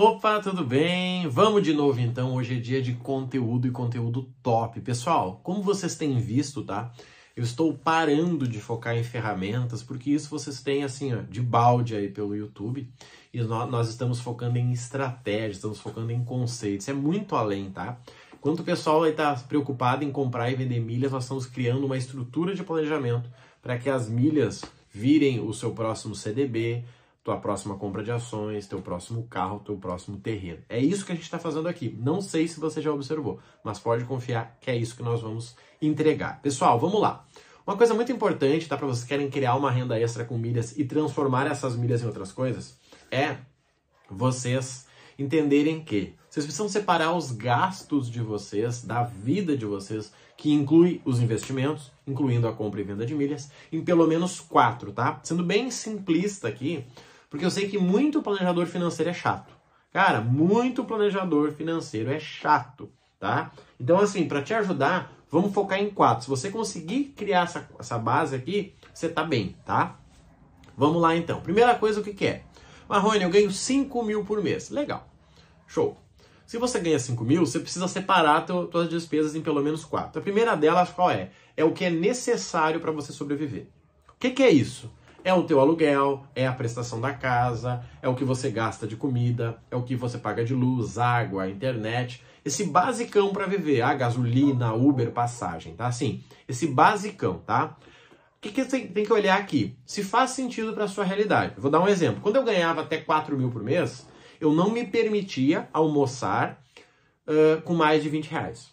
Opa, tudo bem? Vamos de novo então. Hoje é dia de conteúdo e conteúdo top. Pessoal, como vocês têm visto, tá? Eu estou parando de focar em ferramentas, porque isso vocês têm assim, ó, de balde aí pelo YouTube. E nós estamos focando em estratégia, estamos focando em conceitos. É muito além, tá? Enquanto o pessoal está preocupado em comprar e vender milhas, nós estamos criando uma estrutura de planejamento para que as milhas virem o seu próximo CDB, tua próxima compra de ações, teu próximo carro, teu próximo terreno. É isso que a gente está fazendo aqui. Não sei se você já observou, mas pode confiar que é isso que nós vamos entregar. Pessoal, vamos lá. Uma coisa muito importante, tá? Para vocês que querem criar uma renda extra com milhas e transformar essas milhas em outras coisas, é vocês entenderem que vocês precisam separar os gastos de vocês, da vida de vocês, que inclui os investimentos, incluindo a compra e venda de milhas, em pelo menos quatro, tá? Sendo bem simplista aqui, porque eu sei que muito planejador financeiro é chato. Cara, muito planejador financeiro é chato, tá? Então, assim, para te ajudar, vamos focar em quatro. Se você conseguir criar essa, essa base aqui, você tá bem, tá? Vamos lá então. Primeira coisa, o que, que é? Marrone, eu ganho 5 mil por mês. Legal. Show. Se você ganha 5 mil, você precisa separar suas despesas em pelo menos quatro. A primeira delas, qual é? É o que é necessário para você sobreviver. O que, que é isso? É o teu aluguel, é a prestação da casa, é o que você gasta de comida, é o que você paga de luz, água, internet. Esse basicão para viver, a gasolina, Uber, passagem, tá? Assim, esse basicão, tá? O que, que você tem que olhar aqui? Se faz sentido para sua realidade. vou dar um exemplo. Quando eu ganhava até 4 mil por mês, eu não me permitia almoçar uh, com mais de 20 reais.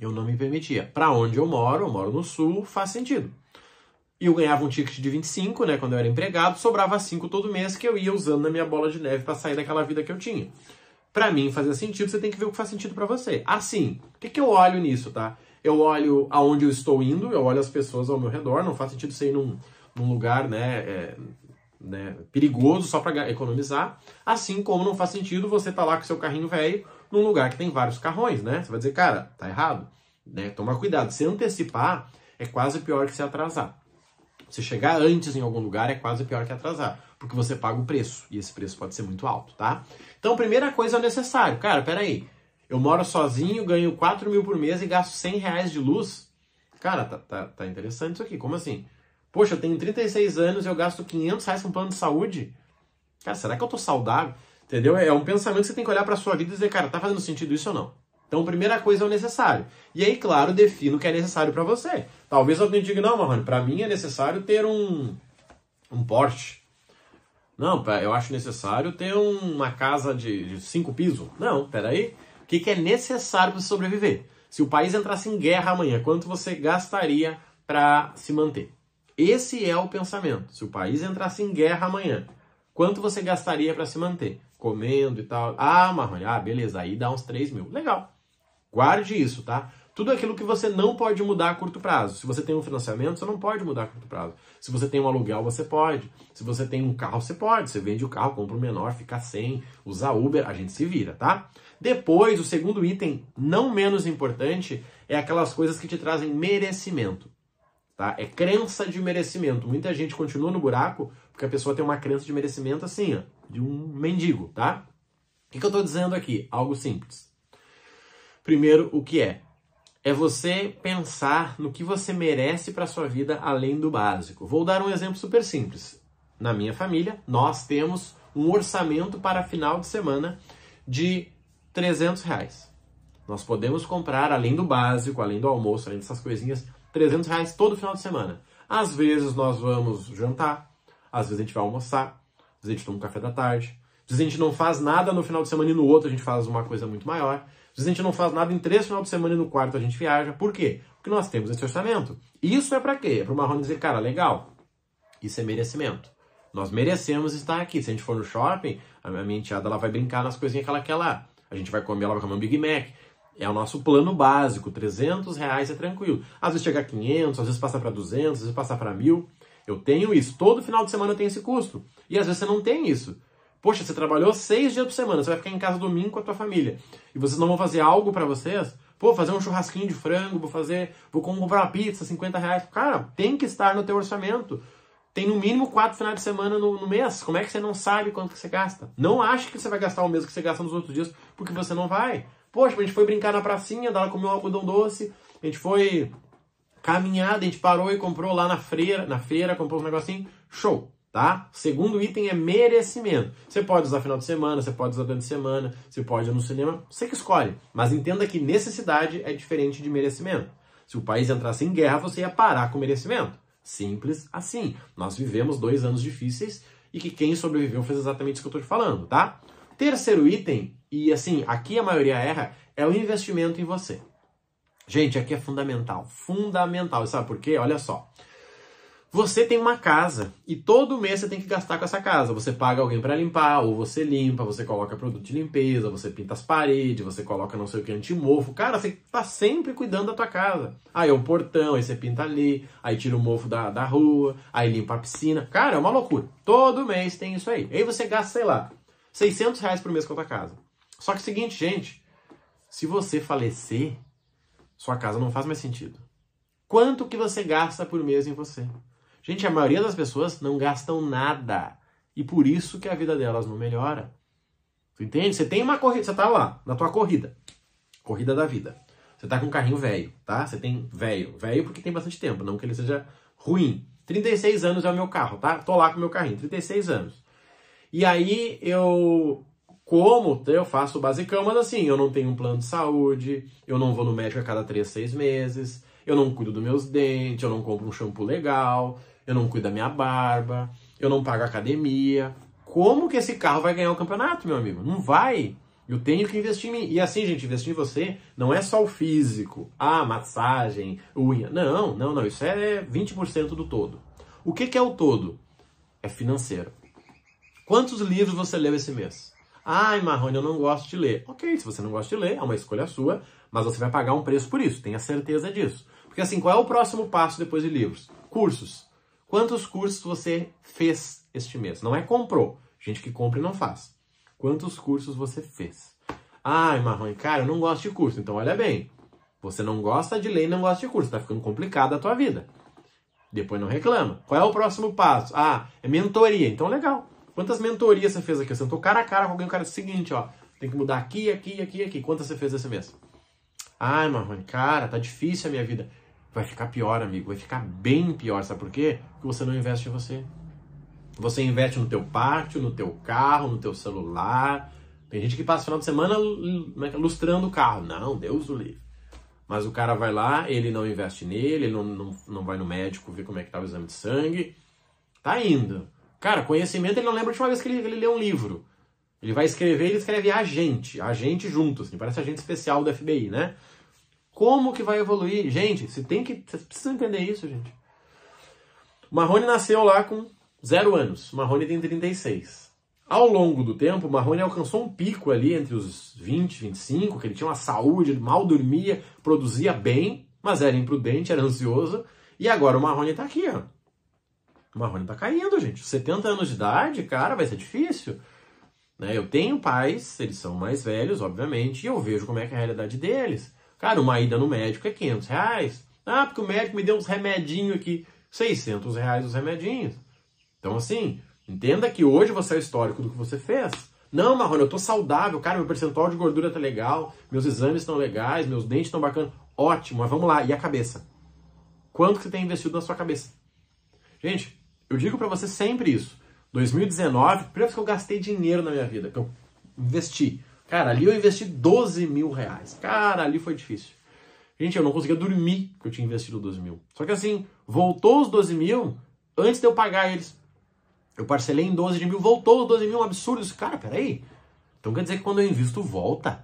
Eu não me permitia. Para onde eu moro, eu moro no sul, faz sentido. E eu ganhava um ticket de 25, né, quando eu era empregado, sobrava 5 todo mês que eu ia usando na minha bola de neve para sair daquela vida que eu tinha. Para mim fazer sentido, você tem que ver o que faz sentido para você. Assim, o que, que eu olho nisso, tá? Eu olho aonde eu estou indo, eu olho as pessoas ao meu redor, não faz sentido você ir num, num lugar, né, é, né, perigoso só para economizar, assim como não faz sentido você tá lá com seu carrinho velho num lugar que tem vários carrões, né? Você vai dizer, cara, tá errado, né? Toma cuidado, se antecipar é quase pior que se atrasar. Se chegar antes em algum lugar é quase pior que atrasar, porque você paga o preço, e esse preço pode ser muito alto, tá? Então, primeira coisa é o necessário. Cara, peraí, eu moro sozinho, ganho 4 mil por mês e gasto 100 reais de luz. Cara, tá, tá, tá interessante isso aqui, como assim? Poxa, eu tenho 36 anos e eu gasto 500 reais com plano de saúde? Cara, será que eu tô saudável? Entendeu? É um pensamento que você tem que olhar pra sua vida e dizer, cara, tá fazendo sentido isso ou não? Então, primeira coisa é o necessário. E aí, claro, defina o que é necessário para você. Talvez alguém diga, não, Marrone, para mim é necessário ter um, um Porsche. Não, eu acho necessário ter uma casa de, de cinco pisos. Não, peraí. O que, que é necessário para sobreviver? Se o país entrasse em guerra amanhã, quanto você gastaria para se manter? Esse é o pensamento. Se o país entrasse em guerra amanhã, quanto você gastaria para se manter? Comendo e tal. Ah, Marrone, ah, beleza, aí dá uns 3 mil. Legal. Guarde isso, tá? Tudo aquilo que você não pode mudar a curto prazo. Se você tem um financiamento, você não pode mudar a curto prazo. Se você tem um aluguel, você pode. Se você tem um carro, você pode. Você vende o carro, compra o menor, fica sem, usa Uber, a gente se vira, tá? Depois, o segundo item, não menos importante, é aquelas coisas que te trazem merecimento. Tá? É crença de merecimento. Muita gente continua no buraco porque a pessoa tem uma crença de merecimento assim, ó, de um mendigo, tá? O que, que eu estou dizendo aqui? Algo simples. Primeiro, o que é? É você pensar no que você merece para sua vida além do básico. Vou dar um exemplo super simples. Na minha família, nós temos um orçamento para final de semana de 300 reais. Nós podemos comprar, além do básico, além do almoço, além dessas coisinhas, 300 reais todo final de semana. Às vezes nós vamos jantar, às vezes a gente vai almoçar, às vezes a gente toma um café da tarde, às vezes a gente não faz nada no final de semana e no outro a gente faz uma coisa muito maior. Às vezes a gente não faz nada em três final de semana e no quarto a gente viaja. Por quê? Porque nós temos esse orçamento. Isso é para quê? É para o Marrone dizer, cara, legal, isso é merecimento. Nós merecemos estar aqui. Se a gente for no shopping, a minha enteada ela vai brincar nas coisinhas que ela quer lá. A gente vai comer, ela vai comer um Big Mac. É o nosso plano básico, 300 reais é tranquilo. Às vezes chega a 500, às vezes passa para 200, às vezes passa para 1000. Eu tenho isso. Todo final de semana eu tenho esse custo. E às vezes você não tem isso. Poxa, você trabalhou seis dias por semana, você vai ficar em casa domingo com a tua família. E vocês não vão fazer algo para vocês? Pô, fazer um churrasquinho de frango, vou fazer, vou comprar uma pizza, 50 reais. Cara, tem que estar no teu orçamento. tem no mínimo quatro finais de semana no, no, mês. Como é que você não sabe quanto que você gasta? Não ache que você vai gastar o mesmo que você gasta nos outros dias, porque você não vai. Poxa, a gente foi brincar na pracinha, dar comer um algodão doce, a gente foi caminhada, a gente parou e comprou lá na feira, na feira, comprou uns negocinhos, show, tá? Segundo item é merecimento. Você pode usar final de semana, você pode usar durante a semana, você pode ir no cinema, você que escolhe. Mas entenda que necessidade é diferente de merecimento. Se o país entrasse em guerra, você ia parar com merecimento. Simples assim. Nós vivemos dois anos difíceis e que quem sobreviveu fez exatamente isso que eu estou te falando, tá? Terceiro item, e assim, aqui a maioria erra, é o investimento em você. Gente, aqui é fundamental, fundamental. Sabe por quê? Olha só. Você tem uma casa e todo mês você tem que gastar com essa casa. Você paga alguém para limpar, ou você limpa, você coloca produto de limpeza, você pinta as paredes, você coloca não sei o que anti-mofo. Cara, você tá sempre cuidando da tua casa. Aí é um portão, aí você pinta ali, aí tira o mofo da, da rua, aí limpa a piscina. Cara, é uma loucura. Todo mês tem isso aí. Aí você gasta, sei lá, 600 reais por mês com a tua casa. Só que é o seguinte, gente, se você falecer, sua casa não faz mais sentido. Quanto que você gasta por mês em você? Gente, a maioria das pessoas não gastam nada. E por isso que a vida delas não melhora. Tu entende? Você tem uma corrida, você tá lá, na tua corrida. Corrida da vida. Você tá com um carrinho velho, tá? Você tem velho. Velho porque tem bastante tempo, não que ele seja ruim. 36 anos é o meu carro, tá? Tô lá com o meu carrinho, 36 anos. E aí eu como, eu faço o basicão, mas assim, eu não tenho um plano de saúde, eu não vou no médico a cada 3, 6 meses, eu não cuido dos meus dentes, eu não compro um shampoo legal, eu não cuido da minha barba, eu não pago academia. Como que esse carro vai ganhar o campeonato, meu amigo? Não vai. Eu tenho que investir em mim. E assim, gente, investir em você não é só o físico, ah, massagem, unha. Não, não, não. Isso é 20% do todo. O que, que é o todo? É financeiro. Quantos livros você leu esse mês? Ai, Marrone, eu não gosto de ler. Ok, se você não gosta de ler, é uma escolha sua, mas você vai pagar um preço por isso, tenha certeza disso. Porque assim, qual é o próximo passo depois de livros? Cursos. Quantos cursos você fez este mês? Não é comprou. Gente que compra e não faz. Quantos cursos você fez? Ai, Marrone, cara, eu não gosto de curso. Então, olha bem. Você não gosta de ler e não gosta de curso. Tá ficando complicada a tua vida. Depois não reclama. Qual é o próximo passo? Ah, é mentoria. Então, legal. Quantas mentorias você fez aqui? Você sentou cara a cara com alguém, o cara disse o seguinte, ó. Tem que mudar aqui, aqui, aqui, aqui. Quantas você fez esse mês? Ai, Marrone, cara, tá difícil a minha vida vai ficar pior, amigo. Vai ficar bem pior. Sabe por quê? Porque você não investe em você. Você investe no teu pátio, no teu carro, no teu celular. Tem gente que passa o final de semana é é? lustrando o carro. Não, Deus o livre. Mas o cara vai lá, ele não investe nele, ele não, não, não vai no médico ver como é que tá o exame de sangue. Tá indo. Cara, conhecimento ele não lembra de uma vez que ele, ele lê um livro. Ele vai escrever, ele escreve agente, agente junto, assim, parece agente especial do FBI, né? Como que vai evoluir? Gente, você tem que. Você precisa entender isso, gente. Marrone nasceu lá com zero anos. Marrone tem 36. Ao longo do tempo, Marrone alcançou um pico ali entre os 20 e 25, que ele tinha uma saúde, mal dormia, produzia bem, mas era imprudente, era ansioso. E agora o Marrone tá aqui, ó. O Marrone tá caindo, gente. 70 anos de idade, cara, vai ser difícil. Né? Eu tenho pais, eles são mais velhos, obviamente, e eu vejo como é, é a realidade deles. Cara, uma ida no médico é 500 reais. Ah, porque o médico me deu uns remedinhos aqui. 600 reais os remedinhos. Então, assim, entenda que hoje você é histórico do que você fez. Não, Marrone, eu tô saudável, cara, meu percentual de gordura tá legal, meus exames estão legais, meus dentes estão bacanas. Ótimo, mas vamos lá. E a cabeça? Quanto que você tem investido na sua cabeça? Gente, eu digo para você sempre isso. 2019, primeira vez que eu gastei dinheiro na minha vida, que eu investi. Cara, ali eu investi 12 mil reais. Cara, ali foi difícil. Gente, eu não conseguia dormir porque eu tinha investido 12 mil. Só que assim, voltou os 12 mil antes de eu pagar eles. Eu parcelei em 12 de mil, voltou os 12 mil, um absurdo. Disse, cara, peraí. Então quer dizer que quando eu invisto, volta?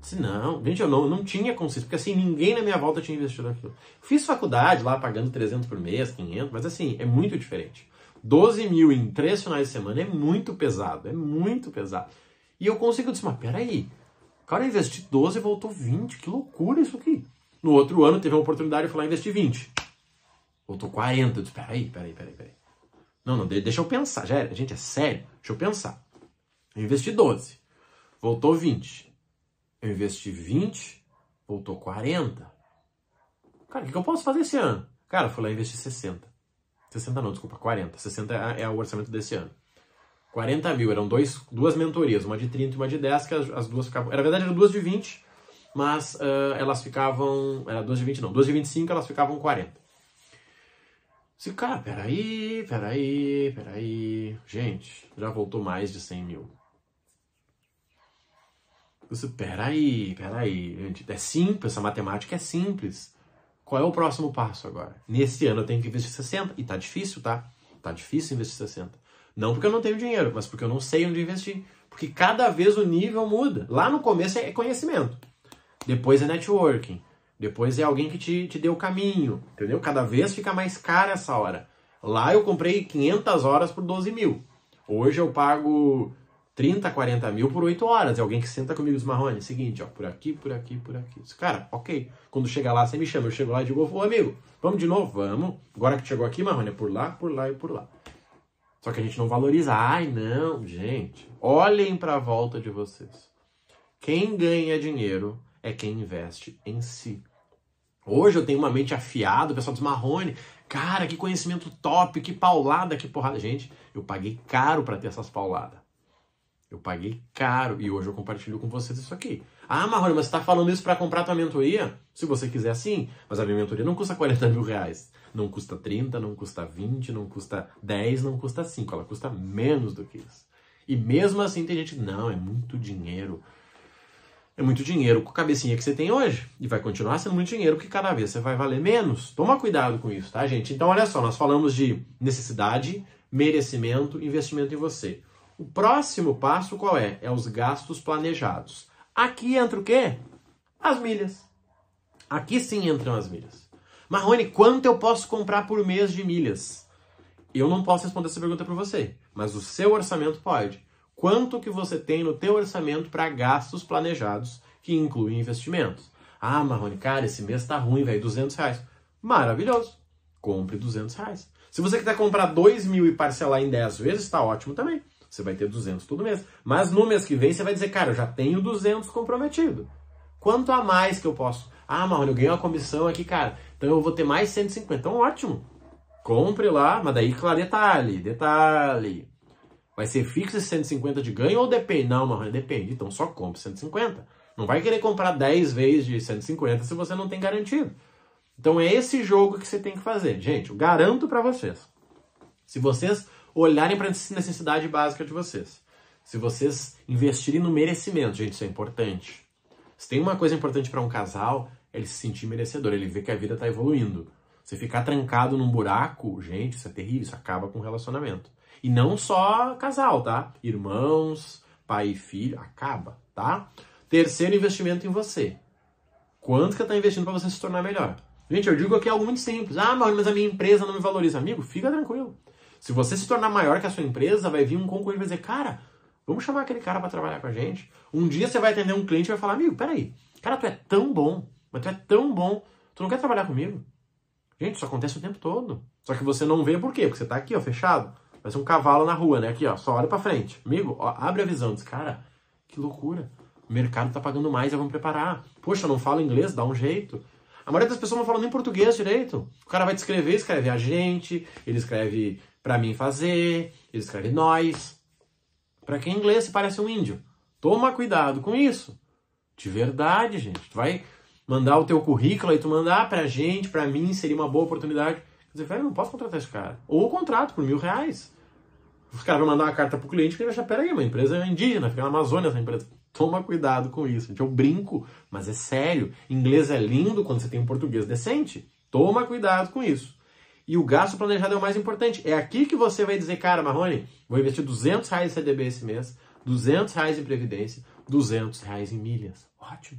Se não, gente, eu não, não tinha consciência, porque assim, ninguém na minha volta tinha investido aquilo. Fiz faculdade lá, pagando 300 por mês, 500, mas assim, é muito diferente. 12 mil em três finais de semana é muito pesado, é muito pesado. E eu consigo dizer, mas peraí, o cara investiu 12 e voltou 20, que loucura isso aqui. No outro ano teve uma oportunidade de falar investir 20. Voltou 40. Eu disse, peraí, peraí, peraí, peraí. Não, não, deixa eu pensar. Já era, gente, é sério. Deixa eu pensar. Eu investi 12. Voltou 20. Eu investi 20. Voltou 40. Cara, o que, eu posso fazer esse ano? Cara, fui lá investir 60. 60 não, desculpa, 40. 60 é, é o orçamento desse ano. 40 mil, eram dois, duas mentorias, uma de 30 e uma de 10, que as, as duas ficavam. Na verdade, eram duas de 20, mas uh, elas ficavam. Era duas de 20, não, duas de 25, elas ficavam 40. Se, cara, peraí, peraí, peraí. Gente, já voltou mais de 100 mil. Você, peraí, peraí. Gente, é simples, essa matemática é simples. Qual é o próximo passo agora? Nesse ano eu tenho que investir 60. E tá difícil, tá? Tá difícil investir 60. Não porque eu não tenho dinheiro, mas porque eu não sei onde investir. Porque cada vez o nível muda. Lá no começo é conhecimento. Depois é networking. Depois é alguém que te, te deu o caminho. Entendeu? Cada vez fica mais cara essa hora. Lá eu comprei 500 horas por 12 mil. Hoje eu pago 30, 40 mil por 8 horas. É alguém que senta comigo e diz, Marrone, seguinte, ó, por aqui, por aqui, por aqui. Cara, ok. Quando chegar lá, você me chama. Eu chego lá e digo, ô amigo, vamos de novo? Vamos. Agora que chegou aqui, Marrone, é por lá, por lá e por lá. Só que a gente não valoriza. Ai, não, gente. Olhem para a volta de vocês. Quem ganha dinheiro é quem investe em si. Hoje eu tenho uma mente afiada, o pessoal diz Marrone, cara, que conhecimento top, que paulada, que porrada. Gente, eu paguei caro para ter essas pauladas. Eu paguei caro e hoje eu compartilho com vocês isso aqui. Ah, Marrone, mas você está falando isso para comprar tua mentoria? Se você quiser, sim. Mas a minha mentoria não custa 40 mil reais. Não custa 30, não custa 20, não custa 10, não custa 5. Ela custa menos do que isso. E mesmo assim tem gente, não, é muito dinheiro. É muito dinheiro com a cabecinha que você tem hoje. E vai continuar sendo muito dinheiro, porque cada vez você vai valer menos. Toma cuidado com isso, tá, gente? Então, olha só, nós falamos de necessidade, merecimento, investimento em você. O próximo passo qual é? É os gastos planejados. Aqui entra o quê? As milhas. Aqui sim entram as milhas. Marrone, quanto eu posso comprar por mês de milhas? Eu não posso responder essa pergunta para você, mas o seu orçamento pode. Quanto que você tem no teu orçamento para gastos planejados que incluem investimentos? Ah, Marrone, cara, esse mês tá ruim, velho, 200 reais. Maravilhoso. Compre 200 reais. Se você quiser comprar 2 mil e parcelar em 10 vezes, está ótimo também. Você vai ter 200 todo mês. Mas no mês que vem você vai dizer, cara, eu já tenho 200 comprometido. Quanto a mais que eu posso? Ah, Marrone, eu ganhei uma comissão aqui, cara. Então eu vou ter mais 150. Então ótimo. Compre lá, mas daí, claro, detalhe, detalhe. Vai ser fixo esse 150 de ganho ou depende? Não, Marrone, depende. Então só compre 150. Não vai querer comprar 10 vezes de 150 se você não tem garantido. Então é esse jogo que você tem que fazer. Gente, eu garanto para vocês. Se vocês olharem para a necessidade básica de vocês. Se vocês investirem no merecimento, gente, isso é importante. Se tem uma coisa importante para um casal, é ele se sentir merecedor, ele ver que a vida está evoluindo. Você ficar trancado num buraco, gente, isso é terrível, isso acaba com o relacionamento. E não só casal, tá? Irmãos, pai e filho, acaba, tá? Terceiro investimento em você. Quanto que está investindo para você se tornar melhor? Gente, eu digo aqui algo muito simples. Ah, mas a minha empresa não me valoriza. Amigo, fica tranquilo. Se você se tornar maior que a sua empresa, vai vir um concorrente e vai dizer, cara, vamos chamar aquele cara para trabalhar com a gente. Um dia você vai atender um cliente e vai falar, amigo, peraí, cara, tu é tão bom, mas tu é tão bom, tu não quer trabalhar comigo? Gente, isso acontece o tempo todo. Só que você não vê por quê? Porque você tá aqui, ó, fechado. Ser um cavalo na rua, né? Aqui, ó, só olha para frente. Amigo, ó, abre a visão. Diz, cara, que loucura. O mercado tá pagando mais, vamos preparar. Poxa, eu não falo inglês, dá um jeito. A maioria das pessoas não falam nem português direito. O cara vai te escrever, escreve a gente, ele escreve para mim fazer, ele escreve nós. Para quem inglês se parece um índio. Toma cuidado com isso. De verdade, gente. Tu vai mandar o teu currículo e tu mandar pra gente, pra mim, seria uma boa oportunidade. Quer dizer, velho, não posso contratar esse cara. Ou o contrato por mil reais. Os caras vão mandar uma carta pro cliente que ele vai achar, peraí, uma empresa indígena, fica na Amazônia essa empresa. Toma cuidado com isso. Eu brinco, mas é sério. Inglês é lindo quando você tem um português decente. Toma cuidado com isso. E o gasto planejado é o mais importante. É aqui que você vai dizer, cara, Marrone, vou investir 200 reais em CDB esse mês, 200 reais em Previdência, 200 reais em milhas. Ótimo.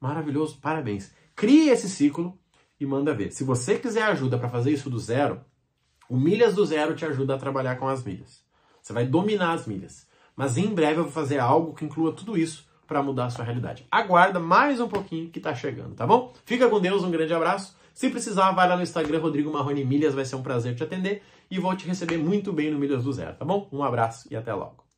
Maravilhoso. Parabéns. Crie esse ciclo e manda ver. Se você quiser ajuda para fazer isso do zero, o Milhas do Zero te ajuda a trabalhar com as milhas. Você vai dominar as milhas. Mas em breve eu vou fazer algo que inclua tudo isso para mudar a sua realidade. Aguarda mais um pouquinho que está chegando, tá bom? Fica com Deus, um grande abraço. Se precisar, vai lá no Instagram Rodrigo Marrone Milhas, vai ser um prazer te atender e vou te receber muito bem no Milhas do Zero, tá bom? Um abraço e até logo.